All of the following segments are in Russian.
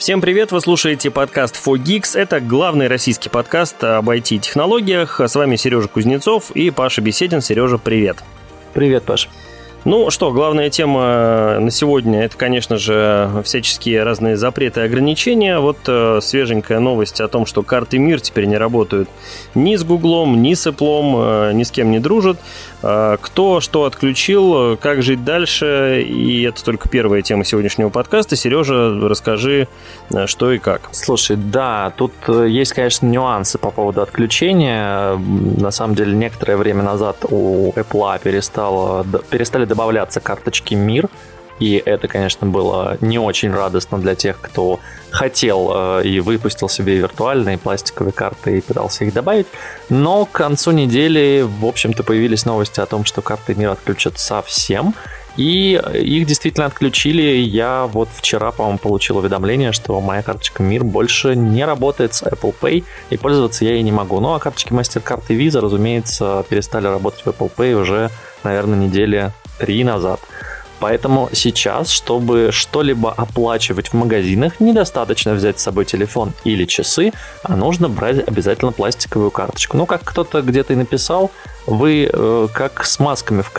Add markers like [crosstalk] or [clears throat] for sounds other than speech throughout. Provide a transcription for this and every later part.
Всем привет, вы слушаете подкаст 4Geeks. Это главный российский подкаст об IT-технологиях. С вами Сережа Кузнецов и Паша Беседин. Сережа, привет. Привет, Паш. Ну что, главная тема на сегодня это, конечно же, всяческие разные запреты и ограничения. Вот э, свеженькая новость о том, что карты МИР теперь не работают ни с Гуглом, ни с Apple, э, ни с кем не дружат. Э, кто что отключил, как жить дальше, и это только первая тема сегодняшнего подкаста. Сережа, расскажи, э, что и как. Слушай, да, тут э, есть, конечно, нюансы по поводу отключения. На самом деле, некоторое время назад у Apple перестало, перестали добавляться карточки МИР, и это, конечно, было не очень радостно для тех, кто хотел э, и выпустил себе виртуальные пластиковые карты и пытался их добавить. Но к концу недели, в общем-то, появились новости о том, что карты мира отключат совсем. И их действительно отключили. Я вот вчера, по-моему, получил уведомление, что моя карточка Мир больше не работает с Apple Pay, и пользоваться я ей не могу. Ну а карточки MasterCard и Visa, разумеется, перестали работать в Apple Pay уже, наверное, недели три назад. Поэтому сейчас, чтобы что-либо оплачивать в магазинах, недостаточно взять с собой телефон или часы, а нужно брать обязательно пластиковую карточку. Ну, как кто-то где-то и написал, вы э, как с масками в,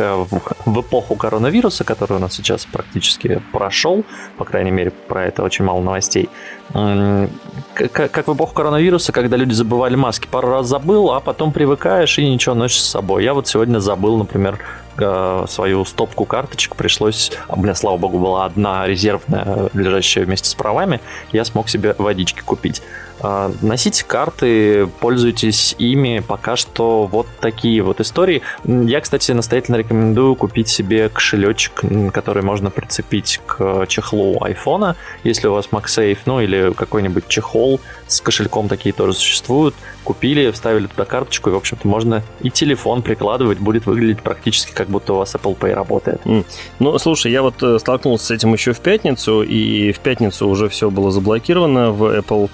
в эпоху коронавируса, который у нас сейчас практически прошел, по крайней мере, про это очень мало новостей, э, как, как в эпоху коронавируса, когда люди забывали маски, пару раз забыл, а потом привыкаешь и ничего носишь с собой. Я вот сегодня забыл, например, Э, свою стопку карточек пришлось... А меня, слава богу, была одна резервная, лежащая вместе с правами. Я смог себе водички купить. Э, носите карты, пользуйтесь ими. Пока что вот такие вот истории. Я, кстати, настоятельно рекомендую купить себе кошелечек, который можно прицепить к чехлу айфона, если у вас MagSafe, ну или какой-нибудь чехол с кошельком такие тоже существуют. Купили, вставили туда карточку, и, в общем-то, можно и телефон прикладывать, будет выглядеть практически как будто у вас Apple Pay работает. Mm. Ну, слушай, я вот э, столкнулся с этим еще в пятницу, и в пятницу уже все было заблокировано в Apple,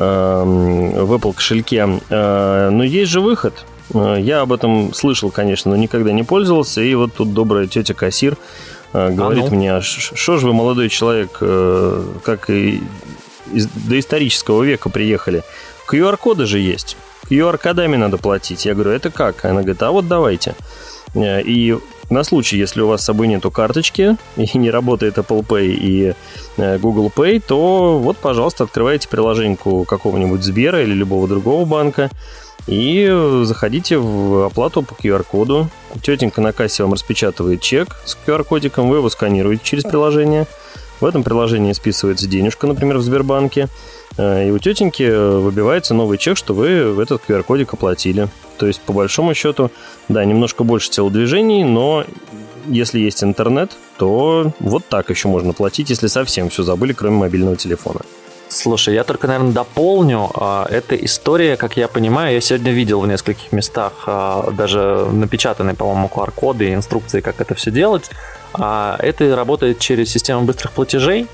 в Apple кошельке. Э, но есть же выход. Э, я об этом слышал, конечно, но никогда не пользовался. И вот тут добрая тетя кассир э, говорит а ну? мне, что же вы, молодой человек, как и из доисторического века приехали. QR-коды же есть. QR-кодами надо платить. Я говорю, это как? Она говорит, а вот давайте. И на случай, если у вас с собой нету карточки и не работает Apple Pay и э, Google Pay, то вот, пожалуйста, открывайте приложеньку какого-нибудь Сбера или любого другого банка и заходите в оплату по QR-коду. Тетенька на кассе вам распечатывает чек с QR-кодиком, вы его сканируете через приложение – в этом приложении списывается денежка, например, в Сбербанке, э, и у тетеньки выбивается новый чек, что вы этот QR-кодик оплатили. То есть, по большому счету, да, немножко больше телодвижений, но если есть интернет, то вот так еще можно платить, если совсем все забыли, кроме мобильного телефона. Слушай, я только, наверное, дополню. А, эта история, как я понимаю, я сегодня видел в нескольких местах а, даже напечатанные, по-моему, QR-коды и инструкции, как это все делать. А это работает через систему быстрых платежей.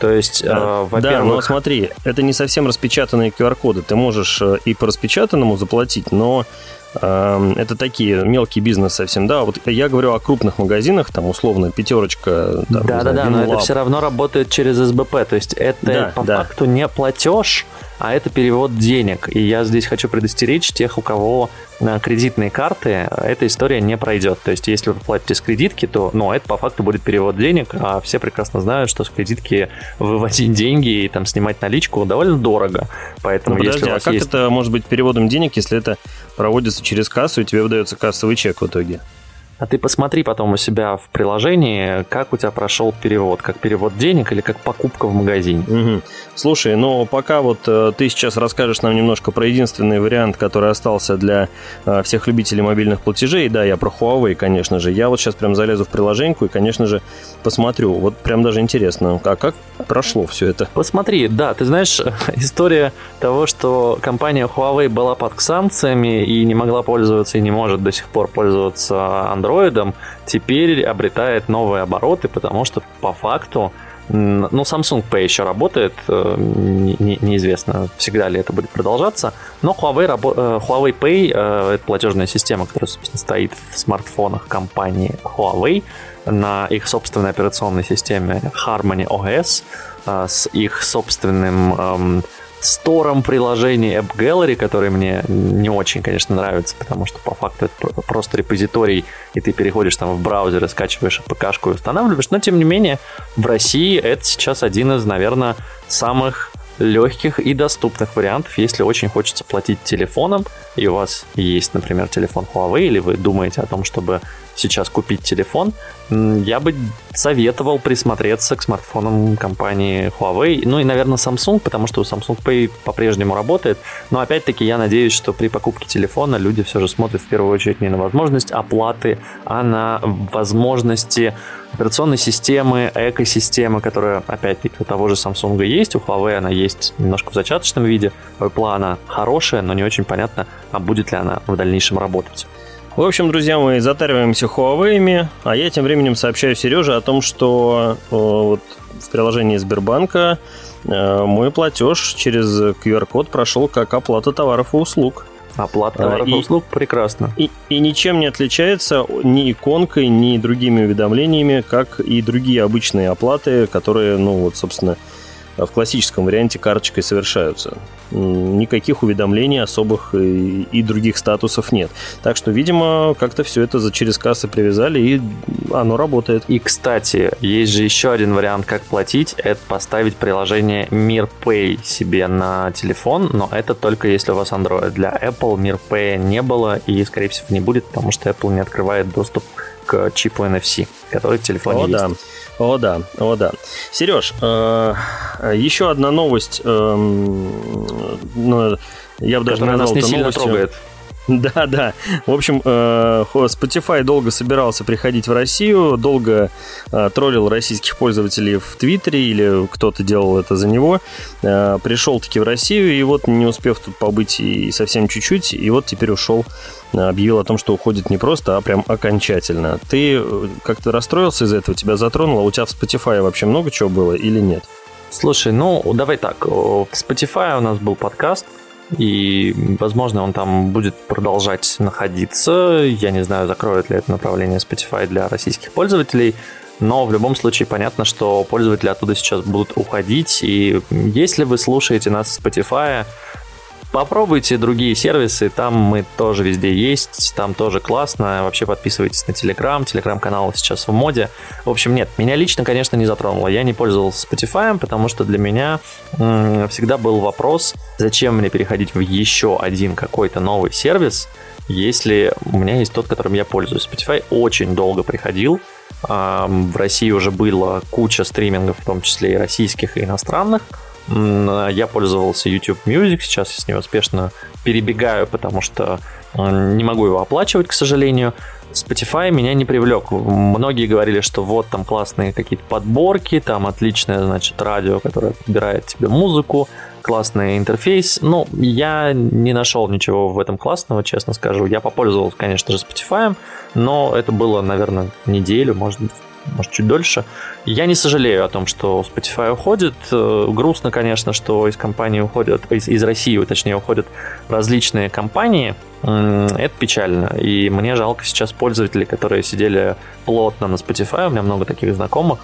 То есть, да, э, во-первых... Да, но смотри, это не совсем распечатанные QR-коды. Ты можешь э, и по распечатанному заплатить, но э, это такие мелкий бизнес совсем. Да, вот я говорю о крупных магазинах, там условно пятерочка. Да-да-да, но это все равно работает через СБП. То есть это да, по да. факту не платеж, а это перевод денег. И я здесь хочу предостеречь тех, у кого кредитные карты, эта история не пройдет. То есть, если вы платите с кредитки, то ну, это по факту будет перевод денег, а все прекрасно знают, что с кредитки выводить [laughs] деньги и там снимать наличку довольно дорого. Поэтому, ну, подожди, если у вас а как есть... это может быть переводом денег, если это проводится через кассу и тебе выдается кассовый чек в итоге? А ты посмотри потом у себя в приложении, как у тебя прошел перевод, как перевод денег или как покупка в магазине. Угу. Слушай, ну пока вот э, ты сейчас расскажешь нам немножко про единственный вариант, который остался для э, всех любителей мобильных платежей, да, я про Huawei, конечно же. Я вот сейчас прям залезу в приложеньку и, конечно же, посмотрю. Вот прям даже интересно, а как прошло все это? Посмотри, да, ты знаешь, [laughs] история того, что компания Huawei была под санкциями и не могла пользоваться и не может до сих пор пользоваться Android, теперь обретает новые обороты, потому что по факту Ну, Samsung Pay еще работает, э, не, неизвестно, всегда ли это будет продолжаться, но Huawei, Huawei Pay — это платежная система, которая, собственно, стоит в смартфонах компании Huawei на их собственной операционной системе Harmony OS с их собственным эм, стором приложений App Gallery, который мне не очень, конечно, нравится, потому что по факту это просто репозиторий, и ты переходишь там в браузер и скачиваешь АПК-шку и устанавливаешь. Но, тем не менее, в России это сейчас один из, наверное, самых легких и доступных вариантов, если очень хочется платить телефоном, и у вас есть, например, телефон Huawei, или вы думаете о том, чтобы сейчас купить телефон, я бы советовал присмотреться к смартфонам компании Huawei, ну и, наверное, Samsung, потому что Samsung Pay по-прежнему работает, но опять-таки я надеюсь, что при покупке телефона люди все же смотрят в первую очередь не на возможность оплаты, а на возможности операционной системы, экосистемы, которая, опять-таки, у того же Samsung есть, у Huawei она есть немножко в зачаточном виде, у она хорошая, но не очень понятно, а будет ли она в дальнейшем работать. В общем, друзья, мы затариваемся Huawei, а я тем временем сообщаю Сереже о том, что э, вот в приложении Сбербанка э, мой платеж через QR-код прошел как оплата товаров и услуг. Оплата товаров и, и услуг прекрасно. И, и ничем не отличается ни иконкой, ни другими уведомлениями, как и другие обычные оплаты, которые, ну вот, собственно, в классическом варианте карточкой совершаются. Никаких уведомлений особых и, и других статусов нет. Так что, видимо, как-то все это за через кассы привязали, и оно работает. И, кстати, есть же еще один вариант, как платить. Это поставить приложение Mir Pay себе на телефон, но это только если у вас Android. Для Apple Mir Pay не было и, скорее всего, не будет, потому что Apple не открывает доступ к чипу NFC, который в телефоне О, есть. Да. О да, о да. Сереж, э, еще одна новость. Э, ну, я бы даже назвал нас не сильно новостью. трогает. [laughs] Да, да. В общем, э, Spotify долго собирался приходить в Россию, долго э, троллил российских пользователей в Твиттере или кто-то делал это за него. Э, пришел таки в Россию, и вот не успев тут побыть и совсем чуть-чуть, и вот теперь ушел объявил о том, что уходит не просто, а прям окончательно. Ты как-то расстроился из-за этого? Тебя затронуло? У тебя в Spotify вообще много чего было или нет? Слушай, ну давай так. В Spotify у нас был подкаст, и, возможно, он там будет продолжать находиться. Я не знаю, закроет ли это направление Spotify для российских пользователей, но в любом случае понятно, что пользователи оттуда сейчас будут уходить, и если вы слушаете нас в Spotify, Попробуйте другие сервисы, там мы тоже везде есть, там тоже классно. Вообще подписывайтесь на Telegram, Telegram-канал сейчас в моде. В общем, нет, меня лично, конечно, не затронуло. Я не пользовался Spotify, потому что для меня м- всегда был вопрос, зачем мне переходить в еще один какой-то новый сервис, если у меня есть тот, которым я пользуюсь. Spotify очень долго приходил, в России уже было куча стримингов, в том числе и российских, и иностранных. Я пользовался YouTube Music, сейчас я с него успешно перебегаю, потому что э, не могу его оплачивать, к сожалению. Spotify меня не привлек. Многие говорили, что вот там классные какие-то подборки, там отличное, значит, радио, которое подбирает тебе музыку, классный интерфейс. Ну, я не нашел ничего в этом классного, честно скажу. Я попользовался, конечно же, Spotify, но это было, наверное, неделю, может быть, может, чуть дольше. Я не сожалею о том, что Spotify уходит. Э, грустно, конечно, что из компании уходят, из, из России, точнее, уходят различные компании. Это печально. И мне жалко сейчас пользователей, которые сидели плотно на Spotify. У меня много таких знакомых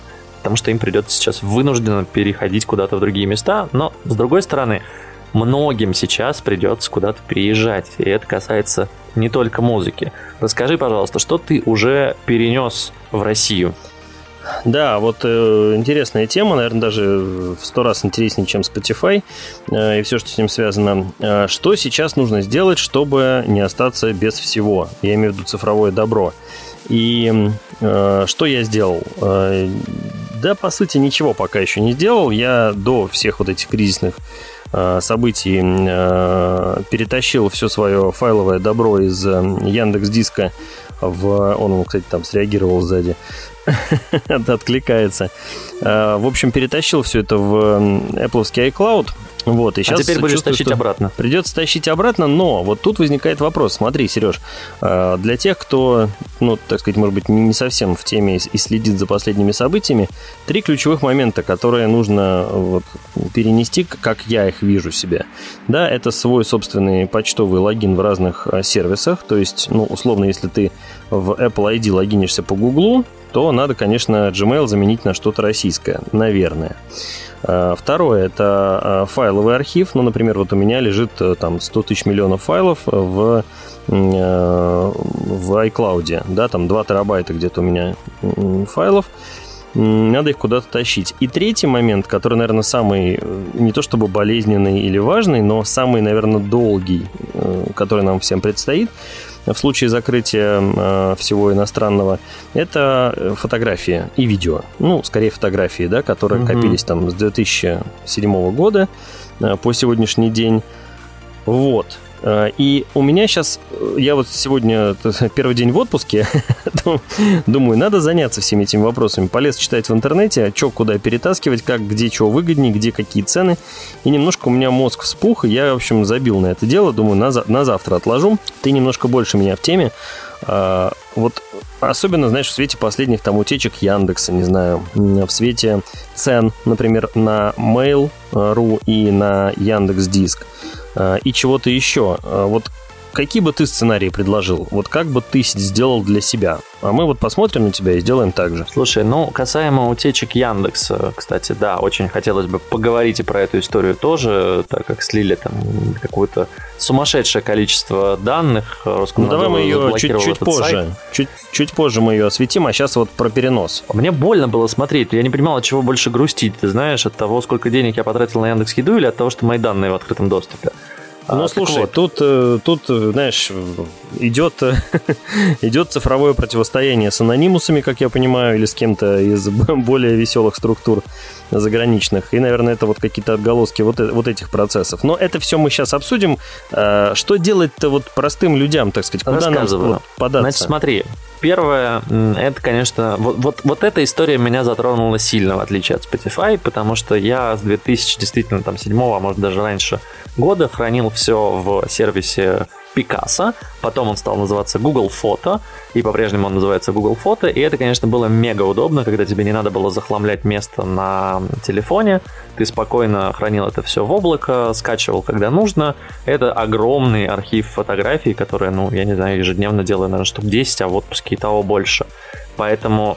потому что им придется сейчас вынужденно переходить куда-то в другие места. Но, с другой стороны, многим сейчас придется куда-то переезжать. И это касается не только музыки. Расскажи, пожалуйста, что ты уже перенес в Россию? Да, вот э, интересная тема, наверное, даже в сто раз интереснее, чем Spotify э, и все, что с ним связано. Э, что сейчас нужно сделать, чтобы не остаться без всего? Я имею в виду цифровое добро. И э, что я сделал? Э, да, по сути, ничего пока еще не сделал. Я до всех вот этих кризисных событий э, перетащил все свое файловое добро из э, Яндекс Диска в... Он, кстати, там среагировал сзади. [laughs] Откликается. В общем, перетащил все это в Apple iCloud Вот, и сейчас а теперь будешь тащить обратно. Придется тащить обратно, но вот тут возникает вопрос. Смотри, Сереж, э, для тех, кто, ну, так сказать, может быть, не совсем в теме и следит за последними событиями, три ключевых момента, которые нужно вот, перенести, как я их вижу себе. Да, это свой собственный почтовый логин в разных э, сервисах, то есть, ну, условно, если ты в Apple ID логинишься по Google, то надо, конечно, Gmail заменить на что-то российское, наверное. Э, второе – это э, файловый архив. Ну, например, вот у меня лежит э, там 100 тысяч миллионов файлов в, в iCloud. Да, там 2 терабайта где-то у меня файлов. Надо их куда-то тащить. И третий момент, который, наверное, самый не то чтобы болезненный или важный, но самый, наверное, долгий, который нам всем предстоит – в случае закрытия э, всего иностранного, это фотографии и видео. Ну, скорее фотографии, да, которые угу. копились там с 2007 года э, по сегодняшний день. Вот. Э, и у меня сейчас, э, я вот сегодня [laughs] первый день в отпуске, [laughs] думаю, надо заняться всеми этими вопросами. Полез читать в интернете, что куда перетаскивать, как, где чего выгоднее, где какие цены. И немножко у меня мозг вспух, и я, в общем, забил на это дело. Думаю, на, на завтра отложу. Ты немножко больше меня в теме. А, вот особенно, знаешь, в свете последних там утечек Яндекса, не знаю, в свете цен, например, на Mail.ru и на Яндекс Диск. Э, и чего-то еще. Э, вот какие бы ты сценарии предложил? Вот как бы ты сделал для себя? А мы вот посмотрим на тебя и сделаем так же. Слушай, ну, касаемо утечек Яндекса, кстати, да, очень хотелось бы поговорить и про эту историю тоже, так как слили там какое-то сумасшедшее количество данных. Ну, давай мы ее чуть, чуть позже. Чуть, чуть позже мы ее осветим, а сейчас вот про перенос. Мне больно было смотреть, я не понимал, от чего больше грустить, ты знаешь, от того, сколько денег я потратил на Яндекс Еду или от того, что мои данные в открытом доступе. Ну, а, слушай, вот. тут, э, тут, знаешь, идет, [laughs] идет цифровое противостояние с анонимусами, как я понимаю, или с кем-то из [laughs] более веселых структур заграничных. И, наверное, это вот какие-то отголоски вот, э, вот этих процессов. Но это все мы сейчас обсудим. А, что делать-то вот простым людям, так сказать? Куда нам вот, податься? Значит, смотри, Первое, это, конечно, вот, вот, вот эта история меня затронула сильно, в отличие от Spotify, потому что я с 2000, действительно, там, 7 а может даже раньше года хранил все в сервисе Пикассо, потом он стал называться Google Фото, и по-прежнему он называется Google Фото, и это, конечно, было мега удобно, когда тебе не надо было захламлять место на телефоне, ты спокойно хранил это все в облако, скачивал, когда нужно. Это огромный архив фотографий, которые, ну, я не знаю, ежедневно делаю, наверное, штук 10, а в отпуске и того больше. Поэтому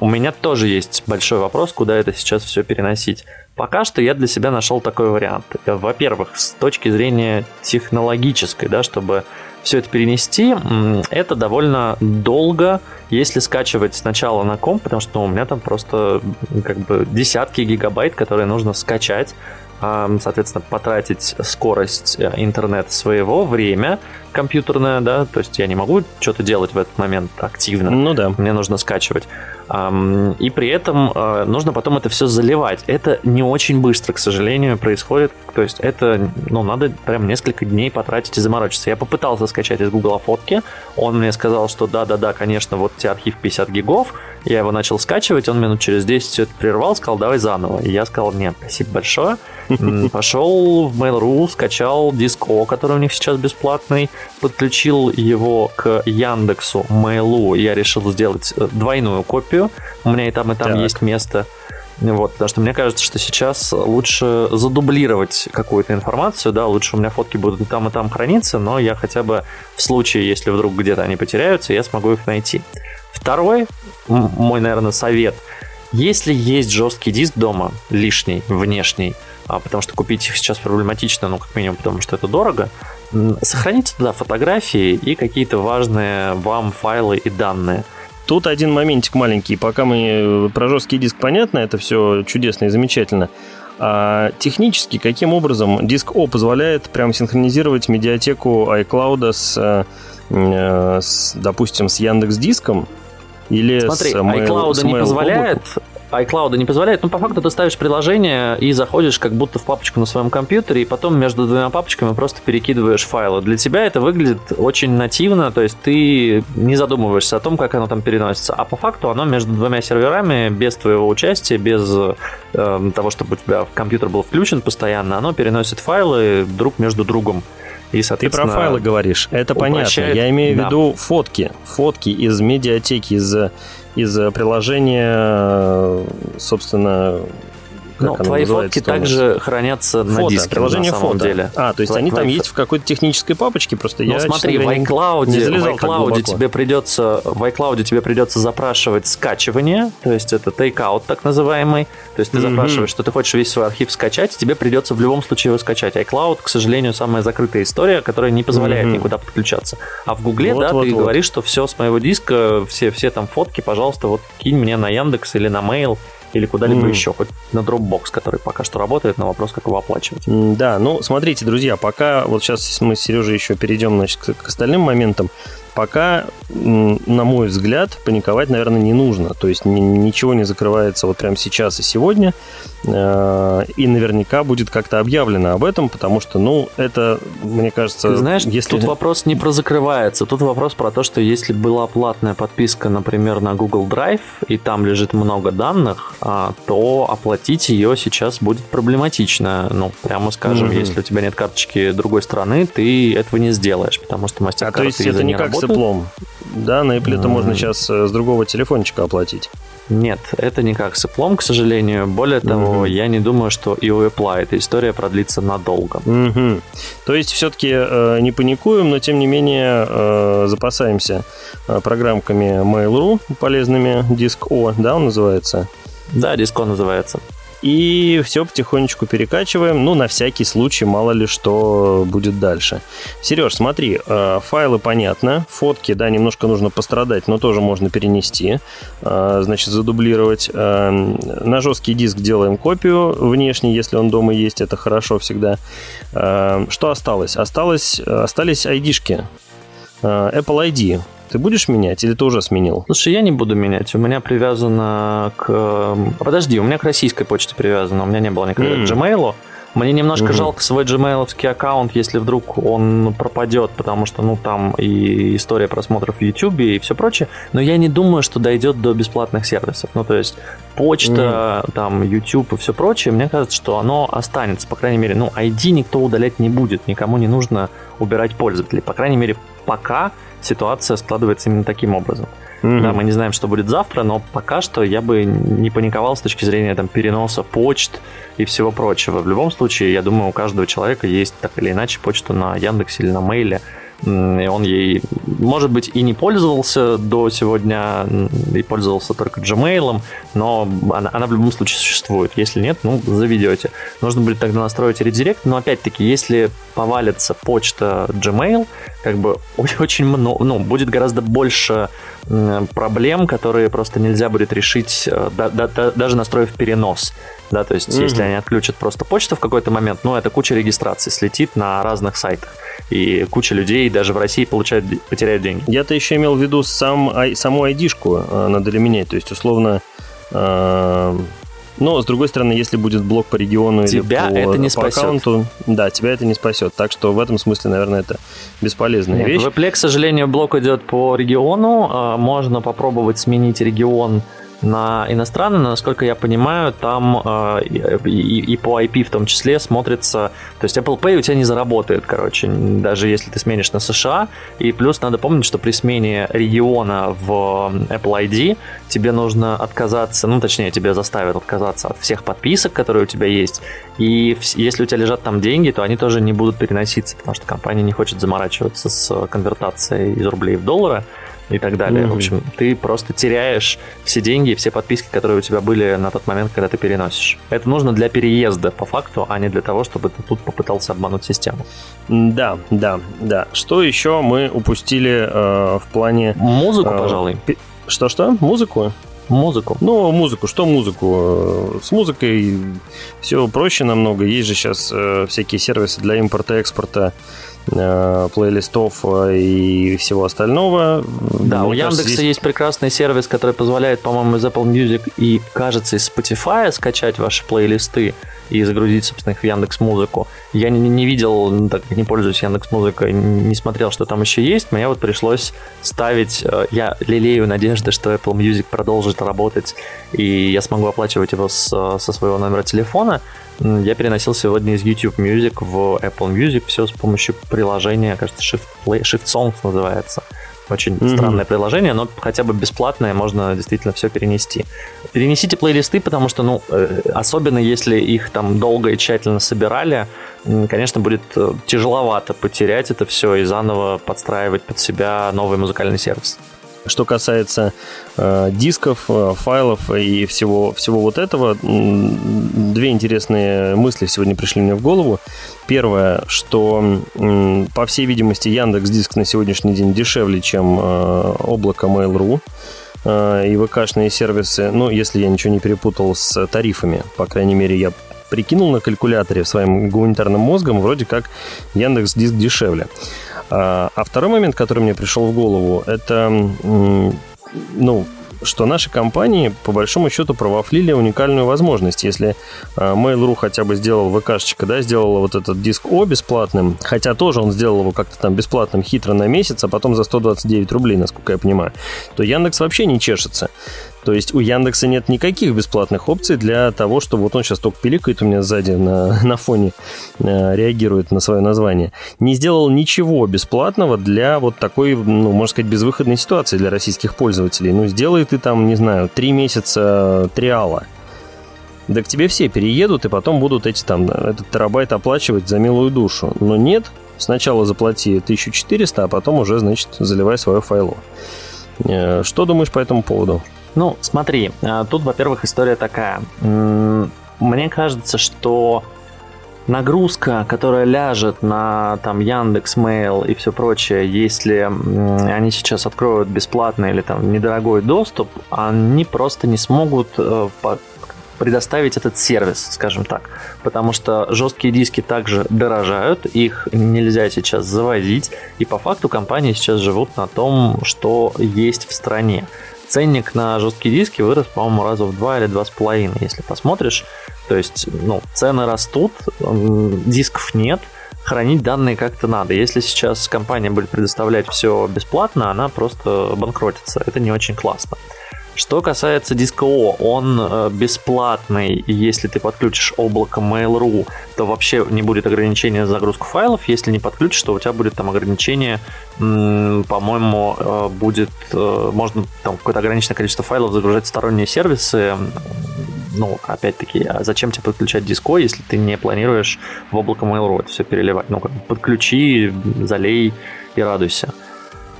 у меня тоже есть большой вопрос, куда это сейчас все переносить. Пока что я для себя нашел такой вариант. Во-первых, с точки зрения технологической, да, чтобы все это перенести, это довольно долго, если скачивать сначала на комп, потому что ну, у меня там просто как бы десятки гигабайт, которые нужно скачать, соответственно, потратить скорость э, интернета своего, время компьютерное, да, то есть я не могу что-то делать в этот момент активно. Ну да. Мне нужно скачивать. И при этом э, нужно потом это все заливать. Это не очень быстро, к сожалению, происходит. То есть это, ну, надо прям несколько дней потратить и заморочиться. Я попытался скачать из Google фотки. Он мне сказал, что да-да-да, конечно, вот тебе архив 50 гигов. Я его начал скачивать, он минут через 10 все это прервал, сказал, давай заново. И я сказал, нет, спасибо большое. Пошел в Mail.ru, скачал диск О, который у них сейчас бесплатный, подключил его к Яндексу, Mail.ru. Я решил сделать э, двойную копию. У меня и там, и там так. есть место. Вот, потому что мне кажется, что сейчас лучше задублировать какую-то информацию, да, лучше у меня фотки будут и там, и там храниться, но я хотя бы в случае, если вдруг где-то они потеряются, я смогу их найти. Второй, мой, наверное, совет. Если есть жесткий диск дома, лишний, внешний, а потому что купить их сейчас проблематично, ну, как минимум, потому что это дорого, сохраните туда фотографии и какие-то важные вам файлы и данные. Тут один моментик маленький. Пока мы э, про жесткий диск понятно, это все чудесно и замечательно. А технически, каким образом диск О позволяет прям синхронизировать медиатеку iCloud с, э, э, с допустим, с Яндекс Диском или Смотри, с iCloud с не позволяет, iCloud не позволяет. Ну, по факту ты ставишь приложение и заходишь как будто в папочку на своем компьютере, и потом между двумя папочками просто перекидываешь файлы. Для тебя это выглядит очень нативно, то есть ты не задумываешься о том, как оно там переносится. А по факту оно между двумя серверами, без твоего участия, без э, того, чтобы у тебя компьютер был включен постоянно, оно переносит файлы друг между другом. И, Ты про файлы говоришь, это понятно. Я имею в виду фотки. Фотки из медиатеки, из, из приложения, собственно, ну, твои фотки также хранятся фото, на диске приложение на самом фото. деле. А, то есть они там есть в какой-то технической папочке, просто ну, я, смотри, в iCloud, не в iCloud тебе придется в iCloud тебе придется запрашивать скачивание, то есть это takeout так называемый, то есть ты mm-hmm. запрашиваешь, что ты хочешь весь свой архив скачать, тебе придется в любом случае его скачать. iCloud, к сожалению, самая закрытая история, которая не позволяет mm-hmm. никуда подключаться. А в Гугле, вот, да, вот, ты вот. говоришь, что все с моего диска, все, все там фотки, пожалуйста, вот кинь мне на Яндекс или на Mail, или куда-либо mm. еще, хоть на Dropbox, который пока что работает, на вопрос, как его оплачивать. Да, ну смотрите, друзья, пока вот сейчас мы с Сережей еще перейдем значит, к, к остальным моментам, пока, на мой взгляд, паниковать, наверное, не нужно. То есть ничего не закрывается вот прямо сейчас и сегодня. Э, и наверняка будет как-то объявлено об этом, потому что, ну, это, мне кажется... Ты знаешь, если... тут вопрос не про закрывается, тут вопрос про то, что если была платная подписка, например, на Google Drive, и там лежит много данных, а, то оплатить ее сейчас будет проблематично. Ну, прямо скажем, mm-hmm. если у тебя нет карточки другой страны, ты этого не сделаешь, потому что мастер а, то есть это не, не как работает теплом. Да, на Apple это можно сейчас э, с другого телефончика оплатить. Нет, это не как с Apple, к сожалению. Более того, mm-hmm. я не думаю, что и у Apple эта история продлится надолго. Mm-hmm. То есть все-таки э, не паникуем, но тем не менее э, запасаемся э, программками Mail.ru полезными. Диск О, да, он называется? Да, Диск О называется. И все потихонечку перекачиваем, ну, на всякий случай, мало ли что будет дальше. Сереж, смотри, э, файлы понятно, фотки, да, немножко нужно пострадать, но тоже можно перенести, э, значит, задублировать. Э, на жесткий диск делаем копию внешне, если он дома есть, это хорошо всегда. Что осталось? Осталось, остались ID-шки. Apple ID. Ты будешь менять или ты уже сменил? Слушай, я не буду менять. У меня привязано к... Эм, подожди, у меня к российской почте привязано. У меня не было никогда mm. к Gmail. Мне немножко угу. жалко свой gmail аккаунт, если вдруг он пропадет, потому что, ну, там и история просмотров в YouTube и все прочее, но я не думаю, что дойдет до бесплатных сервисов. Ну, то есть почта, mm. там, YouTube и все прочее, мне кажется, что оно останется, по крайней мере, ну, ID никто удалять не будет, никому не нужно убирать пользователей, по крайней мере, пока ситуация складывается именно таким образом. Mm-hmm. Да, мы не знаем, что будет завтра, но пока что я бы не паниковал с точки зрения там, переноса почт и всего прочего. В любом случае, я думаю, у каждого человека есть так или иначе почта на Яндексе или на Мейле и он ей, может быть, и не пользовался до сегодня, и пользовался только Gmail, но она, она в любом случае существует. Если нет, ну, заведете. Нужно будет тогда настроить редирект, но опять-таки, если повалится почта Gmail, как бы очень много, ну, будет гораздо больше проблем, которые просто нельзя будет решить, э, да, да, даже настроив перенос. Да, то есть, mm-hmm. если они отключат просто почту в какой-то момент, ну, это куча регистраций слетит на разных сайтах. И куча людей даже в России получают, потеряют деньги. Я-то еще имел в виду сам, саму айдишку надо ли менять. То есть, условно, э, но, с другой стороны, если будет блок по региону тебя или по, это не по аккаунту, да, тебя это не спасет. Так что в этом смысле, наверное, это бесполезная Нет, вещь. В Apple, к сожалению, блок идет по региону. А, можно попробовать сменить регион на иностранный, но, насколько я понимаю, там э, и, и по IP в том числе смотрится... То есть Apple Pay у тебя не заработает, короче, даже если ты сменишь на США. И плюс надо помнить, что при смене региона в Apple ID тебе нужно отказаться, ну, точнее, тебе заставят отказаться от всех подписок, которые у тебя есть. И если у тебя лежат там деньги, то они тоже не будут переноситься, потому что компания не хочет заморачиваться с конвертацией из рублей в доллары и так далее. Mm-hmm. В общем, ты просто теряешь все деньги и все подписки, которые у тебя были на тот момент, когда ты переносишь. Это нужно для переезда, по факту, а не для того, чтобы ты тут попытался обмануть систему. Да, да, да. Что еще мы упустили э, в плане... Музыку, э, пожалуй. Что-что? Музыку? Музыку? Ну, музыку. Что музыку? С музыкой все проще намного. Есть же сейчас э, всякие сервисы для импорта-экспорта э, плейлистов э, и всего остального. Да, Мне у Яндекса здесь... есть прекрасный сервис, который позволяет, по-моему, из Apple Music и, кажется, из Spotify скачать ваши плейлисты и загрузить, собственно, их в Яндекс Музыку. Я не, не видел, ну, так как не пользуюсь Яндекс Музыкой, не смотрел, что там еще есть. Мне вот пришлось ставить. Э, я лелею надежды, что Apple Music продолжит работать, и я смогу оплачивать его с, со своего номера телефона. Я переносил сегодня из YouTube Music в Apple Music все с помощью приложения, кажется, Shift, Play, Shift Songs называется. Очень mm-hmm. странное приложение, но хотя бы бесплатное, можно действительно все перенести. Перенесите плейлисты, потому что, ну, э, особенно если их там долго и тщательно собирали, конечно, будет э, тяжеловато потерять это все и заново подстраивать под себя новый музыкальный сервис. Что касается э, дисков, э, файлов и всего, всего вот этого, две интересные мысли сегодня пришли мне в голову. Первое, что, э, по всей видимости, Яндекс Диск на сегодняшний день дешевле, чем э, облако Mail.ru э, и ВКшные сервисы, ну, если я ничего не перепутал с тарифами, по крайней мере, я прикинул на калькуляторе своим гуманитарным мозгом, вроде как Яндекс Диск дешевле. А, а второй момент, который мне пришел в голову, это, ну, что наши компании, по большому счету, провафлили уникальную возможность. Если а, Mail.ru хотя бы сделал ВКшечка, да, сделал вот этот диск О бесплатным, хотя тоже он сделал его как-то там бесплатным хитро на месяц, а потом за 129 рублей, насколько я понимаю, то Яндекс вообще не чешется. То есть у Яндекса нет никаких бесплатных опций для того, чтобы вот он сейчас только пиликает у меня сзади на, [laughs] на фоне, э, реагирует на свое название. Не сделал ничего бесплатного для вот такой, ну, можно сказать, безвыходной ситуации для российских пользователей. Ну, сделай ты там, не знаю, три месяца триала. Да к тебе все переедут, и потом будут эти там, этот терабайт оплачивать за милую душу. Но нет, сначала заплати 1400, а потом уже, значит, заливай свое файло. Э, что думаешь по этому поводу? Ну, смотри, а, тут, во-первых, история такая. Мне кажется, что нагрузка, которая ляжет на там Яндекс Mail и все прочее, если они сейчас откроют бесплатный или там недорогой доступ, они просто не смогут э, предоставить этот сервис, скажем так. Потому что жесткие диски также дорожают, их нельзя сейчас завозить, и по факту компании сейчас живут на том, что есть в стране ценник на жесткие диски вырос, по-моему, раза в два или два с половиной, если посмотришь. То есть, ну, цены растут, дисков нет, хранить данные как-то надо. Если сейчас компания будет предоставлять все бесплатно, она просто банкротится. Это не очень классно. Что касается О, он э, бесплатный, если ты подключишь облако Mail.ru, то вообще не будет ограничения на загрузку файлов. Если не подключишь, то у тебя будет там ограничение, по-моему, э, будет, э, можно там какое-то ограниченное количество файлов загружать в сторонние сервисы. Ну, опять-таки, а зачем тебе подключать диско, если ты не планируешь в облако Mail.ru это все переливать? Ну, подключи, залей и радуйся.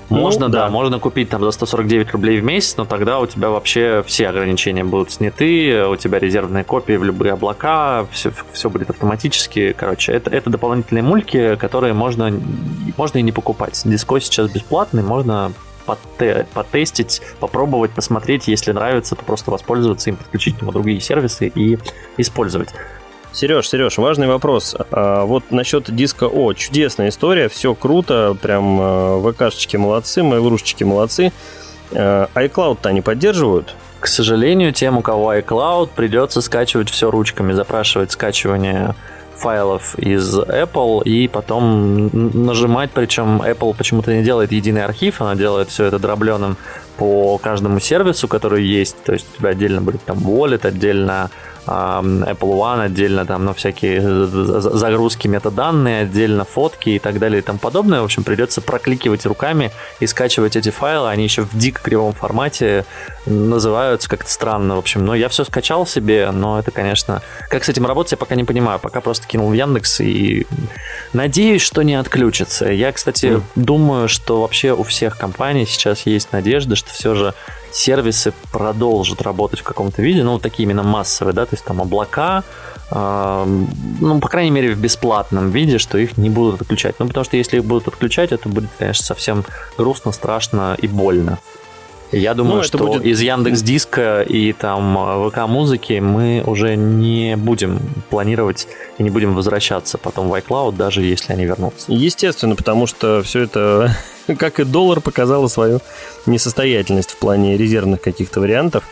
Можно, да. да, можно купить там за 149 рублей в месяц, но тогда у тебя вообще все ограничения будут сняты, у тебя резервные копии в любые облака, все, все будет автоматически. Короче, это, это дополнительные мульки, которые можно, можно и не покупать. Диско сейчас бесплатный, можно потестить, попробовать, посмотреть, если нравится, то просто воспользоваться им, подключить к нему другие сервисы и использовать. Сереж, Сереж, важный вопрос. А, вот насчет диска О, чудесная история, все круто, прям а, ВКшечки молодцы, мейлрушечки молодцы. А, iCloud-то они поддерживают? К сожалению, тем, у кого iCloud, придется скачивать все ручками, запрашивать скачивание файлов из Apple и потом нажимать, причем Apple почему-то не делает единый архив, она делает все это дробленым по каждому сервису, который есть, то есть у тебя отдельно будет там wallet, отдельно Apple One, отдельно там, ну, всякие загрузки метаданные, отдельно фотки и так далее и тому подобное. В общем, придется прокликивать руками и скачивать эти файлы. Они еще в дико кривом формате называются как-то странно, в общем. Но я все скачал себе, но это, конечно... Как с этим работать, я пока не понимаю. Пока просто кинул в Яндекс и надеюсь, что не отключится. Я, кстати, mm. думаю, что вообще у всех компаний сейчас есть надежда, что все же сервисы продолжат работать в каком-то виде, ну, такие именно массовые, да, то есть там облака, э, ну, по крайней мере, в бесплатном виде, что их не будут отключать. Ну, потому что если их будут отключать, это будет, конечно, совсем грустно, страшно и больно. Я думаю, ну, что будет... из Яндекс Диска и там ВК музыки мы уже не будем планировать и не будем возвращаться потом в iCloud, даже если они вернутся. Естественно, потому что все это, [laughs] как и доллар, показало свою несостоятельность в плане резервных каких-то вариантов.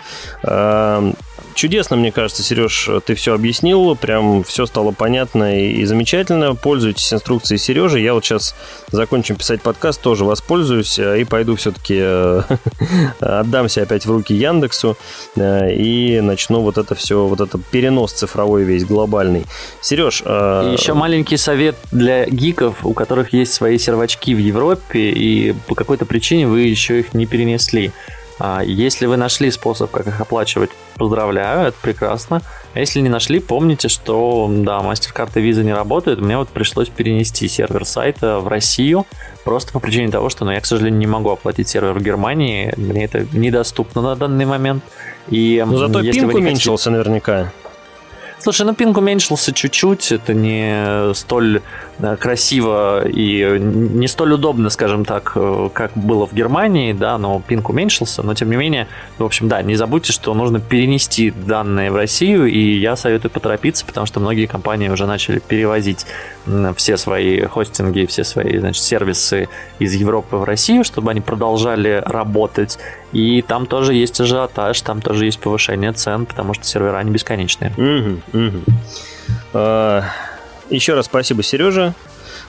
Чудесно, мне кажется, Сереж, ты все объяснил, прям все стало понятно и, и замечательно. Пользуйтесь инструкцией Сережи. Я вот сейчас закончим писать подкаст, тоже воспользуюсь э, и пойду все-таки э, [laughs] отдамся опять в руки Яндексу э, и начну вот это все, вот это перенос цифровой весь глобальный. Сереж... И еще маленький совет для гиков, у которых есть свои сервачки в Европе, и по какой-то причине вы еще их не перенесли. А если вы нашли способ, как их оплачивать, поздравляю, это прекрасно. А если не нашли, помните, что да, и Visa не работают. Мне вот пришлось перенести сервер сайта в Россию, просто по причине того, что ну, я, к сожалению, не могу оплатить сервер в Германии. Мне это недоступно на данный момент. И, Но зато пинг уменьшился хотите... наверняка. Слушай, ну пинг уменьшился чуть-чуть, это не столь красиво и не столь удобно, скажем так, э, как было в Германии, да, но пинг уменьшился, но тем не менее, в общем, да, не забудьте, что нужно перенести данные в Россию, и я советую поторопиться, потому что многие компании уже начали перевозить все свои хостинги, все свои, значит, сервисы из Европы в Россию, чтобы они продолжали работать, и там тоже есть ажиотаж, там тоже есть повышение цен, потому что сервера не бесконечные. Угу, угу. А, еще раз спасибо, Сережа.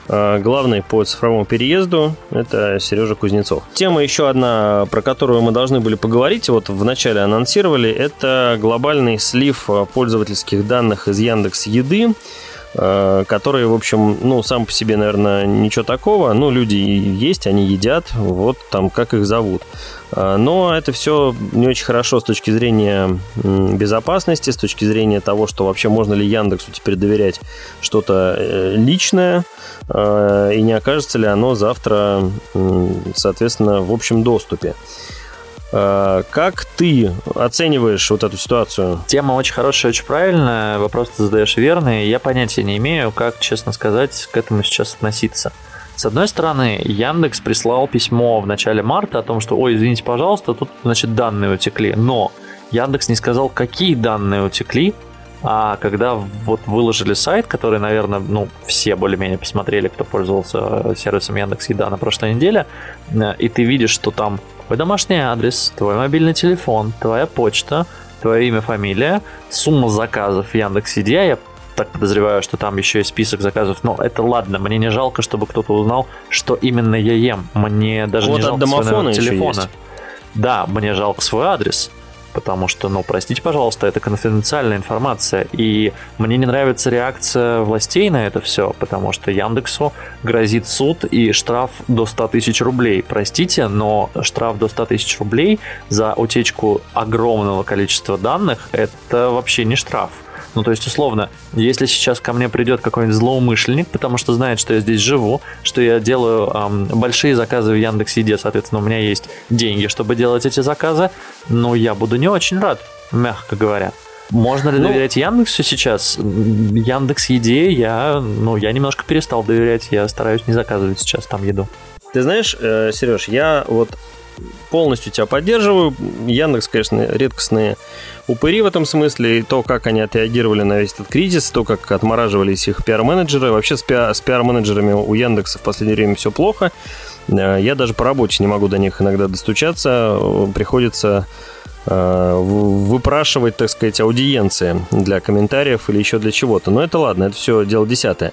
А, главный по цифровому переезду – это Сережа Кузнецов. Тема еще одна, про которую мы должны были поговорить, вот вначале анонсировали, это глобальный слив пользовательских данных из Яндекс Еды Э, которые, в общем, ну, сам по себе, наверное, ничего такого. Ну, люди есть, они едят, вот там как их зовут. Э, но это все не очень хорошо с точки зрения безопасности, с точки зрения того, что вообще можно ли Яндексу теперь доверять что-то э, личное, и не окажется ли оно завтра, соответственно, в общем доступе. Э, как ты оцениваешь вот эту ситуацию? Тема очень хорошая, очень правильная. Вопрос ты задаешь верный. Я понятия не имею, как, честно сказать, к этому сейчас относиться. С одной стороны, Яндекс прислал письмо в начале марта о том, что, ой, извините, пожалуйста, тут, значит, данные утекли. Но Яндекс не сказал, какие данные утекли, а когда вот выложили сайт, который, наверное, ну, все более-менее посмотрели, кто пользовался сервисом Яндекс Еда на прошлой неделе, э, и ты видишь, что там твой домашний адрес, твой мобильный телефон, твоя почта, твое имя, фамилия, сумма заказов в Яндекс.Еде, я так подозреваю, что там еще есть список заказов. Но это ладно, мне не жалко, чтобы кто-то узнал, что именно я ем. Мне даже вот не жалко своего телефона. Есть. Да, мне жалко свой адрес потому что, ну, простите, пожалуйста, это конфиденциальная информация, и мне не нравится реакция властей на это все, потому что Яндексу грозит суд и штраф до 100 тысяч рублей. Простите, но штраф до 100 тысяч рублей за утечку огромного количества данных – это вообще не штраф. Ну, то есть, условно, если сейчас ко мне придет какой-нибудь злоумышленник, потому что знает, что я здесь живу, что я делаю эм, большие заказы в Яндекс Еде, соответственно, у меня есть деньги, чтобы делать эти заказы, но я буду не очень рад, мягко говоря. Можно ли ну, доверять Яндексу сейчас? Яндекс Еде я, ну, я немножко перестал доверять, я стараюсь не заказывать сейчас там еду. Ты знаешь, э, Сереж, я вот полностью тебя поддерживаю. Яндекс, конечно, редкостные упыри в этом смысле, и то, как они отреагировали на весь этот кризис, то, как отмораживались их пиар-менеджеры. Вообще с, пиар- с пиар-менеджерами у Яндекса в последнее время все плохо. Э, я даже по работе не могу до них иногда достучаться. Приходится э, выпрашивать, так сказать, аудиенции для комментариев или еще для чего-то. Но это ладно, это все дело десятое.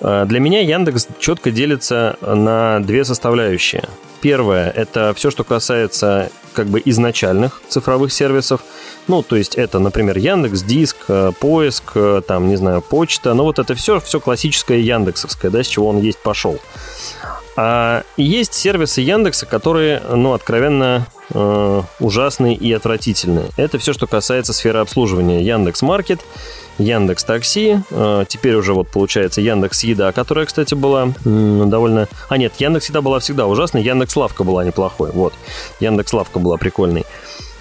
Э, для меня Яндекс четко делится на две составляющие. Первое – это все, что касается как бы изначальных цифровых сервисов. Ну, то есть это, например, Яндекс, Диск, э, поиск, э, там, не знаю, почта. Ну, вот это все, все классическое яндексовское, да, с чего он есть пошел. А есть сервисы Яндекса, которые, ну, откровенно э, ужасные и отвратительные. Это все, что касается сферы обслуживания. Яндекс Маркет, Яндекс Такси, э, теперь уже вот получается Яндекс Еда, которая, кстати, была довольно... А нет, Яндекс Еда была всегда ужасной, Яндекс Лавка была неплохой, вот. Яндекс Лавка была прикольной.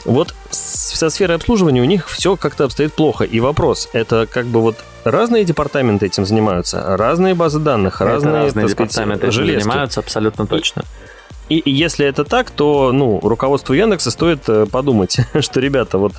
Вот со сферой обслуживания у них все как-то обстоит плохо. И вопрос, это как бы вот разные департаменты этим занимаются, разные базы данных, это разные, разные так департаменты сказать, этим железки. занимаются абсолютно точно. И, и если это так, то, ну, руководству Яндекса стоит э, подумать, [laughs] что, ребята, вот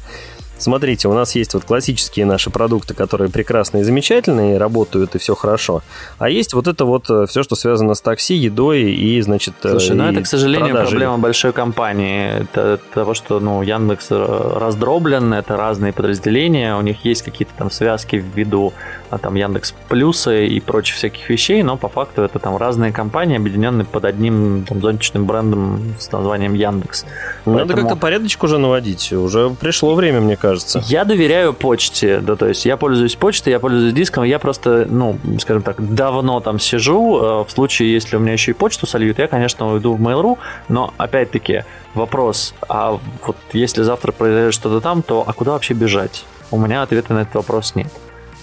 Смотрите, у нас есть вот классические наши продукты, которые прекрасные и замечательные, работают и все хорошо. А есть вот это вот э, все, что связано с такси, едой и, значит, э, Слушай, ну это, к сожалению, продажей. проблема большой компании. Это того, что, ну, Яндекс раздроблен, это разные подразделения, у них есть какие-то там связки в виду а, там Яндекс Плюсы и прочих всяких вещей, но по факту это там разные компании, объединенные под одним там, зонтичным брендом с названием Яндекс. Надо Поэтому... как-то порядочку уже наводить. Уже пришло время, мне кажется. Я доверяю почте, да, то есть я пользуюсь почтой, я пользуюсь диском, я просто, ну, скажем так, давно там сижу. Э, в случае, если у меня еще и почту сольют, я, конечно, уйду в Mail.ru, но опять-таки вопрос, а вот если завтра произойдет что-то там, то а куда вообще бежать? У меня ответа на этот вопрос нет.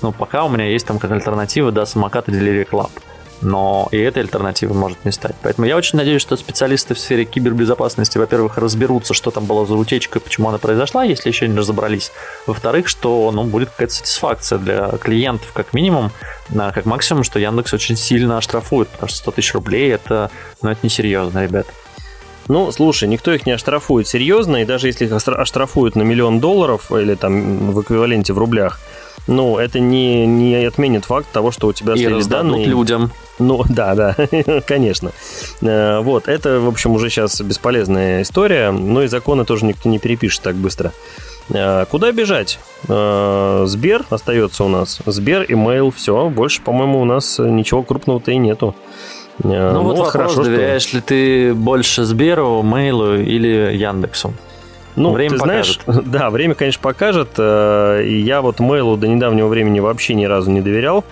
Ну, пока у меня есть там как альтернатива, да, самокат Delivery Club. Но и этой альтернативы может не стать. Поэтому я очень надеюсь, что специалисты в сфере кибербезопасности, во-первых, разберутся, что там было за утечка почему она произошла, если еще не разобрались. Во-вторых, что ну, будет какая-то сатисфакция для клиентов, как минимум, как максимум, что Яндекс очень сильно оштрафует, потому что 100 тысяч рублей это, ну, это несерьезно, ребят. Ну, слушай, никто их не оштрафует серьезно, и даже если их оштрафуют на миллион долларов или там в эквиваленте в рублях, ну, это не, не отменит факт того, что у тебя и слились данные. людям. Ну, [laughs] да, да, [laughs] конечно. Э, вот, это, в общем, уже сейчас бесполезная история, но и законы тоже никто не перепишет так быстро. Э, куда бежать? Э, Сбер остается у нас. Сбер, имейл, все. Больше, по-моему, у нас ничего крупного-то и нету. Ну, ну вот вопрос, хорошо, доверяешь что... ли ты больше Сберу, Мейлу или Яндексу? Ну, время ты покажет. знаешь, [laughs] да, время, конечно, покажет. Э, я вот Мейлу до недавнего времени вообще ни разу не доверял.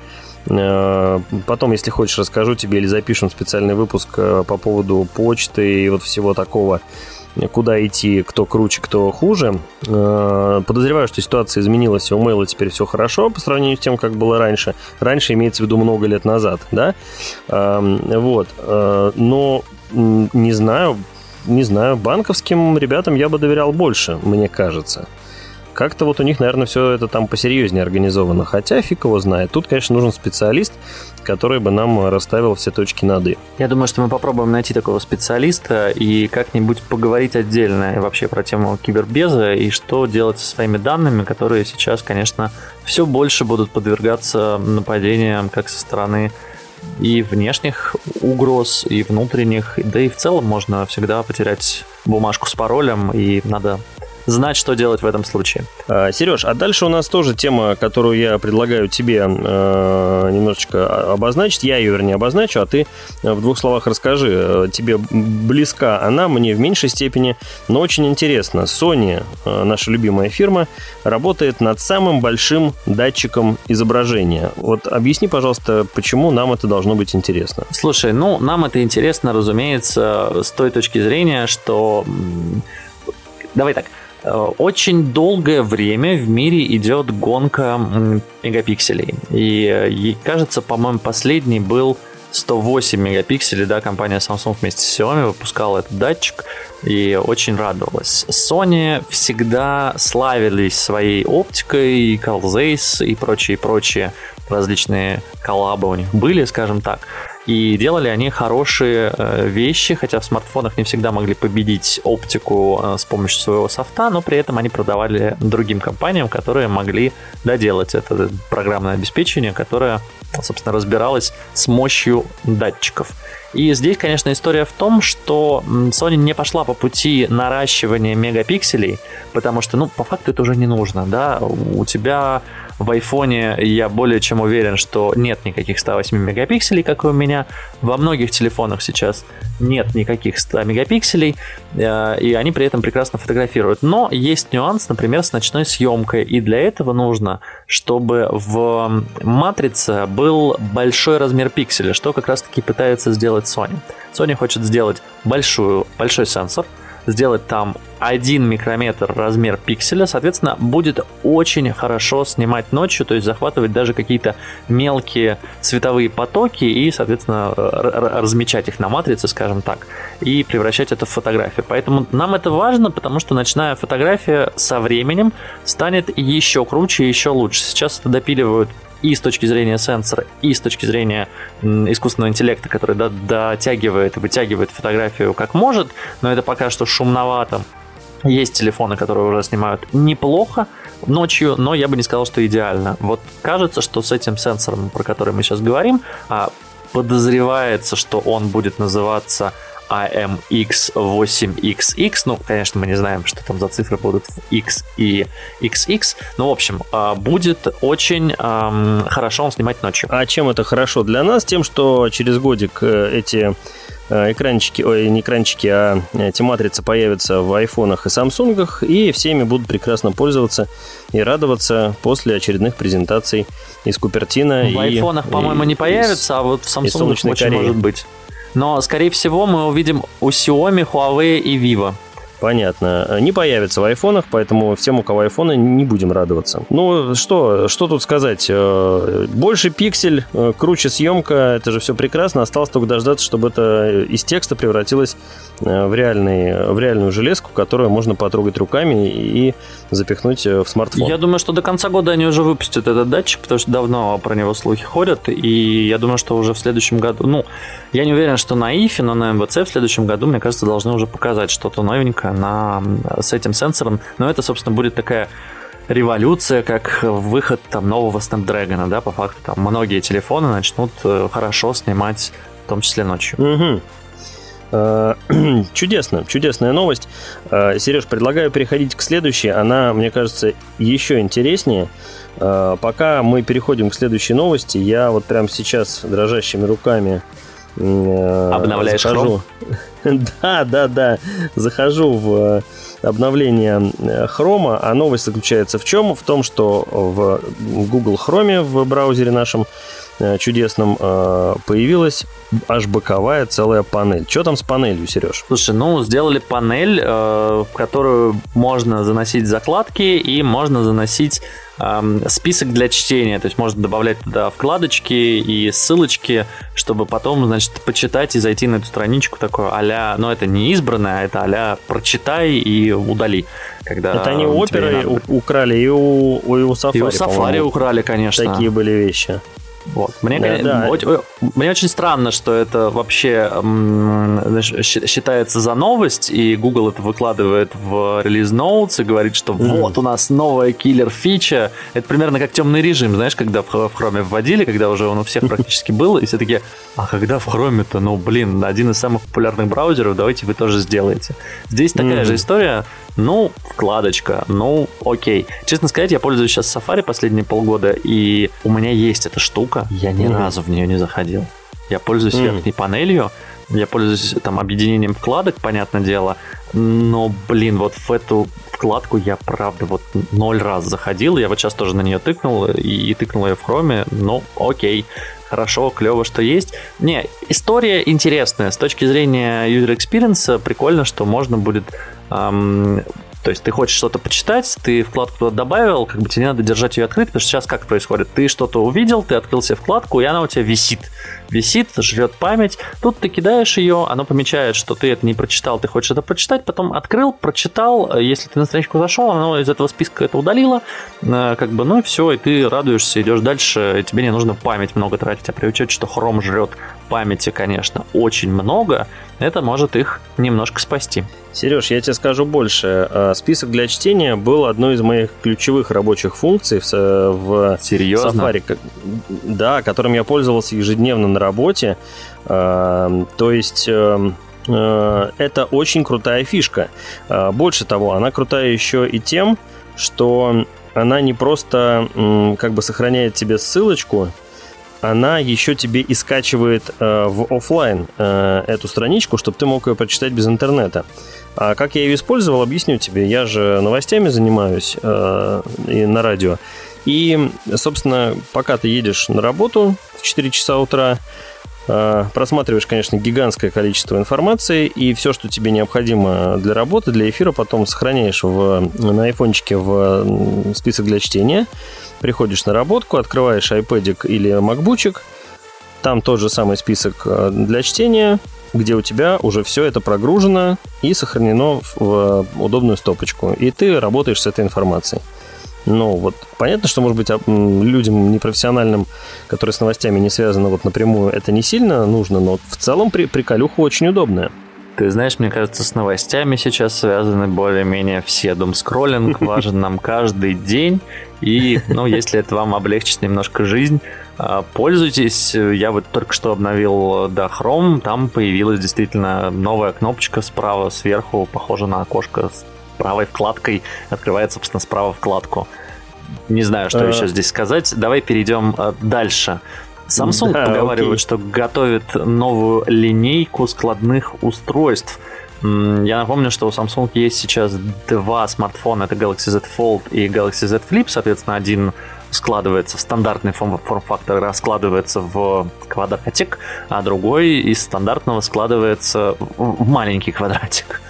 Э, потом, если хочешь, расскажу тебе или запишем специальный выпуск э, по поводу почты и вот всего такого, куда идти, кто круче, кто хуже. Подозреваю, что ситуация изменилась, и у Мейла теперь все хорошо по сравнению с тем, как было раньше. Раньше имеется в виду много лет назад, да? Вот. Но не знаю, не знаю, банковским ребятам я бы доверял больше, мне кажется. Как-то вот у них, наверное, все это там посерьезнее организовано. Хотя фиг его знает. Тут, конечно, нужен специалист, который бы нам расставил все точки над «и». Я думаю, что мы попробуем найти такого специалиста и как-нибудь поговорить отдельно вообще про тему кибербеза и что делать со своими данными, которые сейчас, конечно, все больше будут подвергаться нападениям как со стороны и внешних угроз, и внутренних, да и в целом можно всегда потерять бумажку с паролем, и надо знать, что делать в этом случае. А, Сереж, а дальше у нас тоже тема, которую я предлагаю тебе э, немножечко обозначить. Я ее, вернее, обозначу, а ты в двух словах расскажи. Тебе близка она, мне в меньшей степени, но очень интересно. Sony, э, наша любимая фирма, работает над самым большим датчиком изображения. Вот объясни, пожалуйста, почему нам это должно быть интересно. Слушай, ну, нам это интересно, разумеется, с той точки зрения, что... Давай так, Э, очень долгое время в мире идет гонка мегапикселей. И, э, и кажется, по-моему, последний был 108 мегапикселей, да, компания Samsung вместе с Xiaomi выпускала этот датчик и очень радовалась. Sony всегда славились своей оптикой, Carl Zeiss и прочие-прочие различные коллабы у них были, скажем так. И делали они хорошие э, вещи, хотя в смартфонах не всегда могли победить оптику э, с помощью своего софта, но при этом они продавали другим компаниям, которые могли доделать это программное обеспечение, которое, собственно, разбиралось с мощью датчиков. И здесь, конечно, история в том, что Sony не пошла по пути наращивания мегапикселей, потому что, ну, по факту это уже не нужно, да, у тебя в айфоне я более чем уверен, что нет никаких 108 мегапикселей, как и у меня. Во многих телефонах сейчас нет никаких 100 мегапикселей, э, и они при этом прекрасно фотографируют. Но есть нюанс, например, с ночной съемкой, и для этого нужно, чтобы в матрице был большой размер пикселя, что как раз-таки пытается сделать Sony. Sony хочет сделать большую, большой сенсор, сделать там 1 микрометр размер пикселя, соответственно, будет очень хорошо снимать ночью, то есть захватывать даже какие-то мелкие световые потоки и, соответственно, размечать их на матрице, скажем так, и превращать это в фотографию. Поэтому нам это важно, потому что ночная фотография со временем станет еще круче и еще лучше. Сейчас это допиливают и с точки зрения сенсора, и с точки зрения искусственного интеллекта, который дотягивает, вытягивает фотографию как может, но это пока что шумновато. Есть телефоны, которые уже снимают неплохо ночью, но я бы не сказал, что идеально. Вот кажется, что с этим сенсором, про который мы сейчас говорим, а, подозревается, что он будет называться AMX8XX. Ну, конечно, мы не знаем, что там за цифры будут в X и XX. Но, в общем, а, будет очень хорошо он снимать ночью. А чем это хорошо для нас? Тем, что через годик э, эти Э, экранчики, ой, не экранчики, а эти матрицы появятся в айфонах и самсунгах, и всеми будут прекрасно пользоваться и радоваться после очередных презентаций из Купертина. В и, айфонах, по-моему, не появятся, а вот в самсунгах очень Кореи. может быть. Но, скорее всего, мы увидим у Xiaomi, Huawei и Vivo. Понятно. Не появится в айфонах, поэтому всем, у кого айфоны, не будем радоваться. Ну, что, что тут сказать? Э, больше пиксель, э, круче съемка, это же все прекрасно. Осталось только дождаться, чтобы это из текста превратилось э, в, реальный, в реальную железку, которую можно потрогать руками и запихнуть в смартфон. Я думаю, что до конца года они уже выпустят этот датчик, потому что давно про него слухи ходят, и я думаю, что уже в следующем году, ну, я не уверен, что на IFE, но на МВЦ в следующем году, мне кажется, должны уже показать что-то новенькое на, с этим сенсором. Но это, собственно, будет такая революция, как выход там нового Snapdragon, да, по факту там многие телефоны начнут э, хорошо снимать, в том числе ночью. Угу. [clears throat] Чудесно, чудесная новость. Э, Сереж, предлагаю переходить к следующей. Она, мне кажется, еще интереснее. Пока мы переходим к следующей новости, я вот прямо сейчас дрожащими руками Обновляешь захожу. [laughs] [laughs] да, да, да. Захожу в э, обновление э, Chrome, а новость заключается в чем? В том, что в Google Chrome в браузере нашем чудесном появилась аж боковая целая панель. Что там с панелью, Сереж? Слушай, ну, сделали панель, в которую можно заносить закладки и можно заносить список для чтения, то есть можно добавлять туда вкладочки и ссылочки, чтобы потом, значит, почитать и зайти на эту страничку такое а но это не избранное, а это а прочитай и удали. Когда это они у оперы украли и у, и у Safari. И у Safari украли, конечно. Такие были вещи. Вот. Мне, да, да. Очень, мне очень странно, что это вообще считается за новость, и Google это выкладывает в релиз ноутс и говорит, что mm-hmm. вот у нас новая киллер фича. Это примерно как темный режим, знаешь, когда в, в Chrome вводили, когда уже он у всех практически был, и все таки а когда в Chrome-то, ну блин, один из самых популярных браузеров, давайте вы тоже сделаете. Здесь такая mm-hmm. же история, ну, вкладочка, ну, окей. Честно сказать, я пользуюсь сейчас Safari последние полгода, и у меня есть эта штука, я ни mm-hmm. разу в нее не заходил. Я пользуюсь mm-hmm. верхней панелью, я пользуюсь там объединением вкладок, понятное дело, но, блин, вот в эту вкладку я, правда, вот ноль раз заходил, я вот сейчас тоже на нее тыкнул, и, и тыкнул ее в хроме, ну, окей, хорошо, клево, что есть. Не, история интересная, с точки зрения user experience, прикольно, что можно будет эм, то есть ты хочешь что-то почитать, ты вкладку туда добавил, как бы тебе надо держать ее открытой, потому что сейчас как происходит? Ты что-то увидел, ты открыл себе вкладку, и она у тебя висит. Висит, жрет память. Тут ты кидаешь ее, оно помечает, что ты это не прочитал, ты хочешь это прочитать, потом открыл, прочитал. Если ты на страничку зашел, оно из этого списка это удалило. Э, как бы, ну и все, и ты радуешься, идешь дальше, и тебе не нужно память много тратить, а при учете, что Chrome жрет памяти, конечно, очень много, это может их немножко спасти. Сереж, я тебе скажу больше. А, список для чтения был одной из моих ключевых рабочих функций в, в Серьезно? Safari. Да, которым я пользовался ежедневно на работе. А, то есть э, это очень крутая фишка. Больше того, она крутая еще и тем, что она не просто как бы сохраняет тебе ссылочку она еще тебе и скачивает э, в офлайн э, эту страничку, чтобы ты мог ее прочитать без интернета. А как я ее использовал, объясню тебе. Я же новостями занимаюсь э, и на радио. И, собственно, пока ты едешь на работу в 4 часа утра, просматриваешь, конечно, гигантское количество информации, и все, что тебе необходимо для работы, для эфира, потом сохраняешь в, на айфончике в список для чтения приходишь на работку, открываешь iPad или MacBook, там тот же самый список э, для чтения, где у тебя уже все это прогружено и сохранено в удобную стопочку. И ты работаешь с этой информацией. Ну, вот понятно, что, может быть, людям непрофессиональным, которые с новостями не связаны вот напрямую, это не сильно нужно, но в целом при, приколюха очень удобная. Ты знаешь, мне кажется, с новостями сейчас связаны более-менее все. Думскроллинг [laughs] важен нам каждый день. И, ну, если это вам облегчит немножко жизнь, а, пользуйтесь. Я вот только что обновил да, Chrome. Там появилась действительно новая кнопочка справа, сверху, похожа на окошко с правой вкладкой. Открывает, собственно, справа вкладку. Не знаю, что еще здесь сказать. Давай перейдем а, дальше. Samsung да, поговаривает, окей. что готовит новую линейку складных устройств. Я напомню, что у Samsung есть сейчас два смартфона, это Galaxy Z Fold и Galaxy Z Flip, соответственно, один складывается в стандартный форм-фактор, раскладывается в квадратик, а другой из стандартного складывается в маленький квадратик.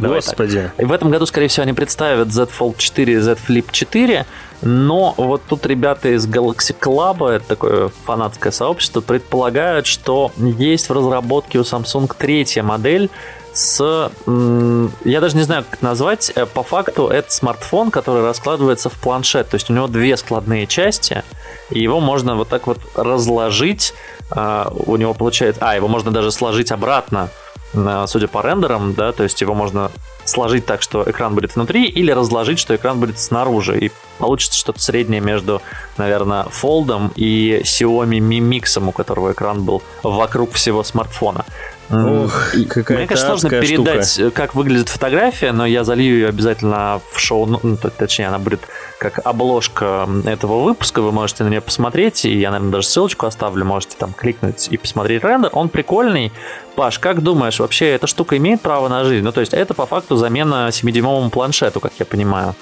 Господи. И в этом году, скорее всего, они представят Z Fold 4 и Z Flip 4, но вот тут ребята из Galaxy Club, это такое фанатское сообщество, предполагают, что есть в разработке у Samsung третья модель, с... Я даже не знаю, как это назвать. Э, по факту это смартфон, который раскладывается в планшет. То есть у него две складные части, и его можно вот так вот разложить. А, у него получается... А, его можно даже сложить обратно, судя по рендерам, да, то есть его можно сложить так, что экран будет внутри, или разложить, что экран будет снаружи. И получится что-то среднее между, наверное, Fold и Xiaomi Mi Mix, у которого экран был вокруг всего смартфона. Ох, какая Мне, конечно, сложно передать, штука. как выглядит фотография, но я залью ее обязательно в шоу, ну, точнее, она будет как обложка этого выпуска, вы можете на нее посмотреть, и я, наверное, даже ссылочку оставлю, можете там кликнуть и посмотреть рендер. Он прикольный. Паш, как думаешь, вообще эта штука имеет право на жизнь? Ну, то есть это по факту замена 7-дюймовому планшету, как я понимаю.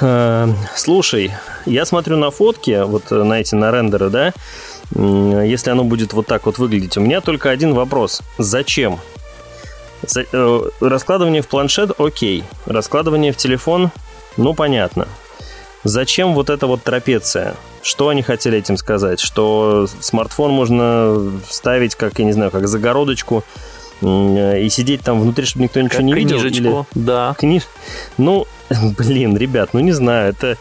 Э, слушай, я смотрю на фотки, вот на эти, на рендеры, да, если оно будет вот так вот выглядеть. У меня только один вопрос. Зачем? Э, раскладывание в планшет – окей. Раскладывание в телефон – ну, понятно. Зачем вот эта вот трапеция? Что они хотели этим сказать? Что смартфон можно ставить как, я не знаю, как загородочку и сидеть там внутри, чтобы никто ничего как не видел? Или... да. Книж... Ну, [laughs] блин, ребят, ну не знаю, это...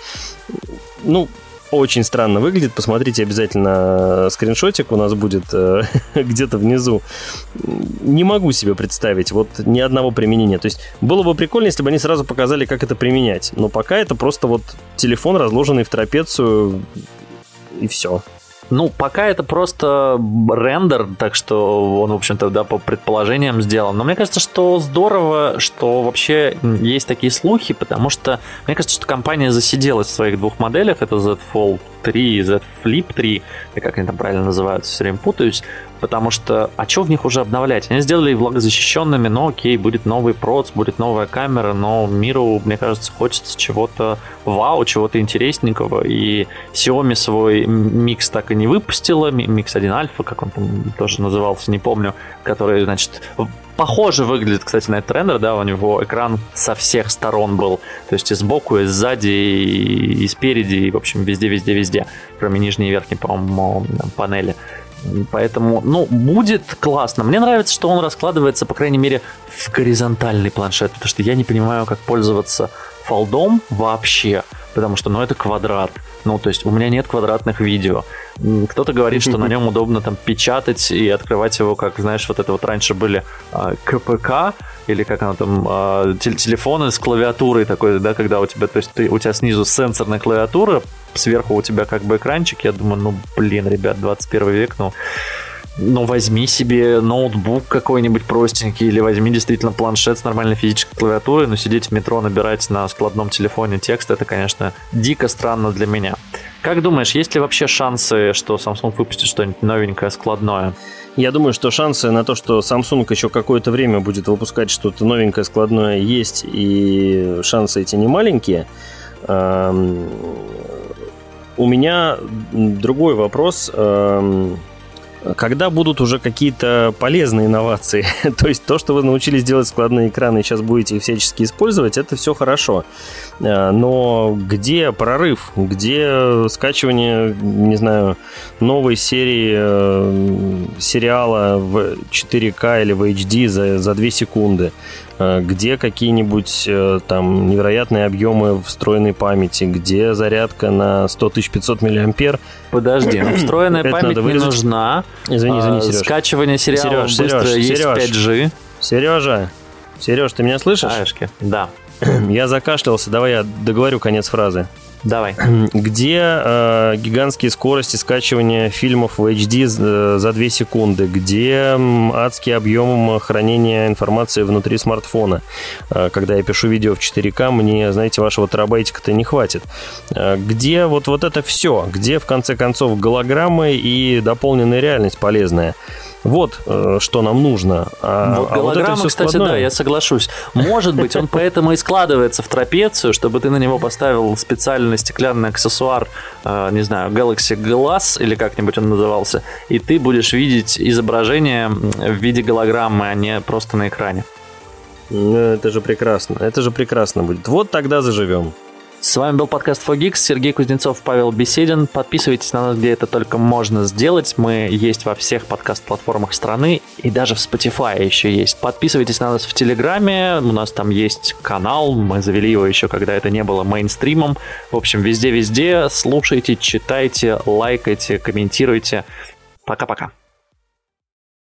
Ну, очень странно выглядит. Посмотрите обязательно э, скриншотик у нас будет э, [laughs] где-то внизу. Не могу себе представить вот ни одного применения. То есть было бы прикольно, если бы они сразу показали, как это применять. Но пока это просто вот телефон, разложенный в трапецию, и все. Ну, пока это просто рендер, так что он, в общем-то, да, по предположениям сделан. Но мне кажется, что здорово, что вообще есть такие слухи, потому что мне кажется, что компания засиделась в своих двух моделях. Это Z Fold 3 и Z Flip 3, или как они там правильно называются, все время путаюсь потому что, а что в них уже обновлять? Они сделали влагозащищенными, но окей, будет новый проц, будет новая камера, но миру, мне кажется, хочется чего-то вау, чего-то интересненького, и Xiaomi свой микс так и не выпустила, микс 1 альфа, как он там тоже назывался, не помню, который, значит, похоже выглядит, кстати, на этот рендер, да, у него экран со всех сторон был, то есть и сбоку, и сзади, и, и спереди, и, в общем, везде-везде-везде, кроме нижней и верхней, по-моему, панели. Поэтому, ну, будет классно. Мне нравится, что он раскладывается, по крайней мере, в горизонтальный планшет, потому что я не понимаю, как пользоваться фолдом вообще, потому что, ну, это квадрат. Ну, то есть у меня нет квадратных видео. Кто-то говорит, что на нем удобно там печатать и открывать его, как, знаешь, вот это вот раньше были э, КПК, или как оно там, э, телефоны с клавиатурой такой, да, когда у тебя, то есть ты, у тебя снизу сенсорная клавиатура, сверху у тебя как бы экранчик, я думаю, ну, блин, ребят, 21 век, ну, ну, возьми себе ноутбук какой-нибудь простенький или возьми действительно планшет с нормальной физической клавиатурой, но сидеть в метро, набирать на складном телефоне текст, это, конечно, дико странно для меня. Как думаешь, есть ли вообще шансы, что Samsung выпустит что-нибудь новенькое, складное? Я думаю, что шансы на то, что Samsung еще какое-то время будет выпускать что-то новенькое, складное, есть, и шансы эти не маленькие. У меня другой вопрос когда будут уже какие-то полезные инновации. [laughs] то есть то, что вы научились делать складные экраны и сейчас будете их всячески использовать, это все хорошо. Э, но где прорыв? Где скачивание, не знаю, новой серии э, сериала в 4К или в HD за, за 2 секунды? Э, где какие-нибудь э, там невероятные объемы встроенной памяти, где зарядка на 100 500 миллиампер. Подожди, ну, [clears throat] встроенная память не нужна. Извини, извини, Сереж. Скачивание сериалов Сереж, быстро Сереж, есть Сереж, 5G. Сережа, Сереж, ты меня слышишь? Ашки, да. [clears throat] Я закашлялся, давай я договорю конец фразы. Давай. Где э, гигантские скорости скачивания фильмов в HD э, за 2 секунды? Где адский объем хранения информации внутри смартфона? Э, когда я пишу видео в 4К, мне, знаете, вашего терабайтика-то не хватит. Э, где вот, вот это все? Где, в конце концов, голограммы и дополненная реальность полезная? Вот э, что нам нужно. А, вот голограмма, а вот кстати, складное. да, я соглашусь. Может быть, он поэтому и складывается в трапецию, чтобы ты на него поставил специальный стеклянный аксессуар, э, не знаю, Galaxy Glass или как-нибудь он назывался, и ты будешь видеть изображение в виде голограммы, а не просто на экране. Ну, это же прекрасно. Это же прекрасно будет. Вот тогда заживем. С вами был подкаст Fogix, Сергей Кузнецов, Павел Беседин. Подписывайтесь на нас, где это только можно сделать. Мы есть во всех подкаст-платформах страны и даже в Spotify еще есть. Подписывайтесь на нас в Телеграме, у нас там есть канал, мы завели его еще, когда это не было мейнстримом. В общем, везде-везде слушайте, читайте, лайкайте, комментируйте. Пока-пока.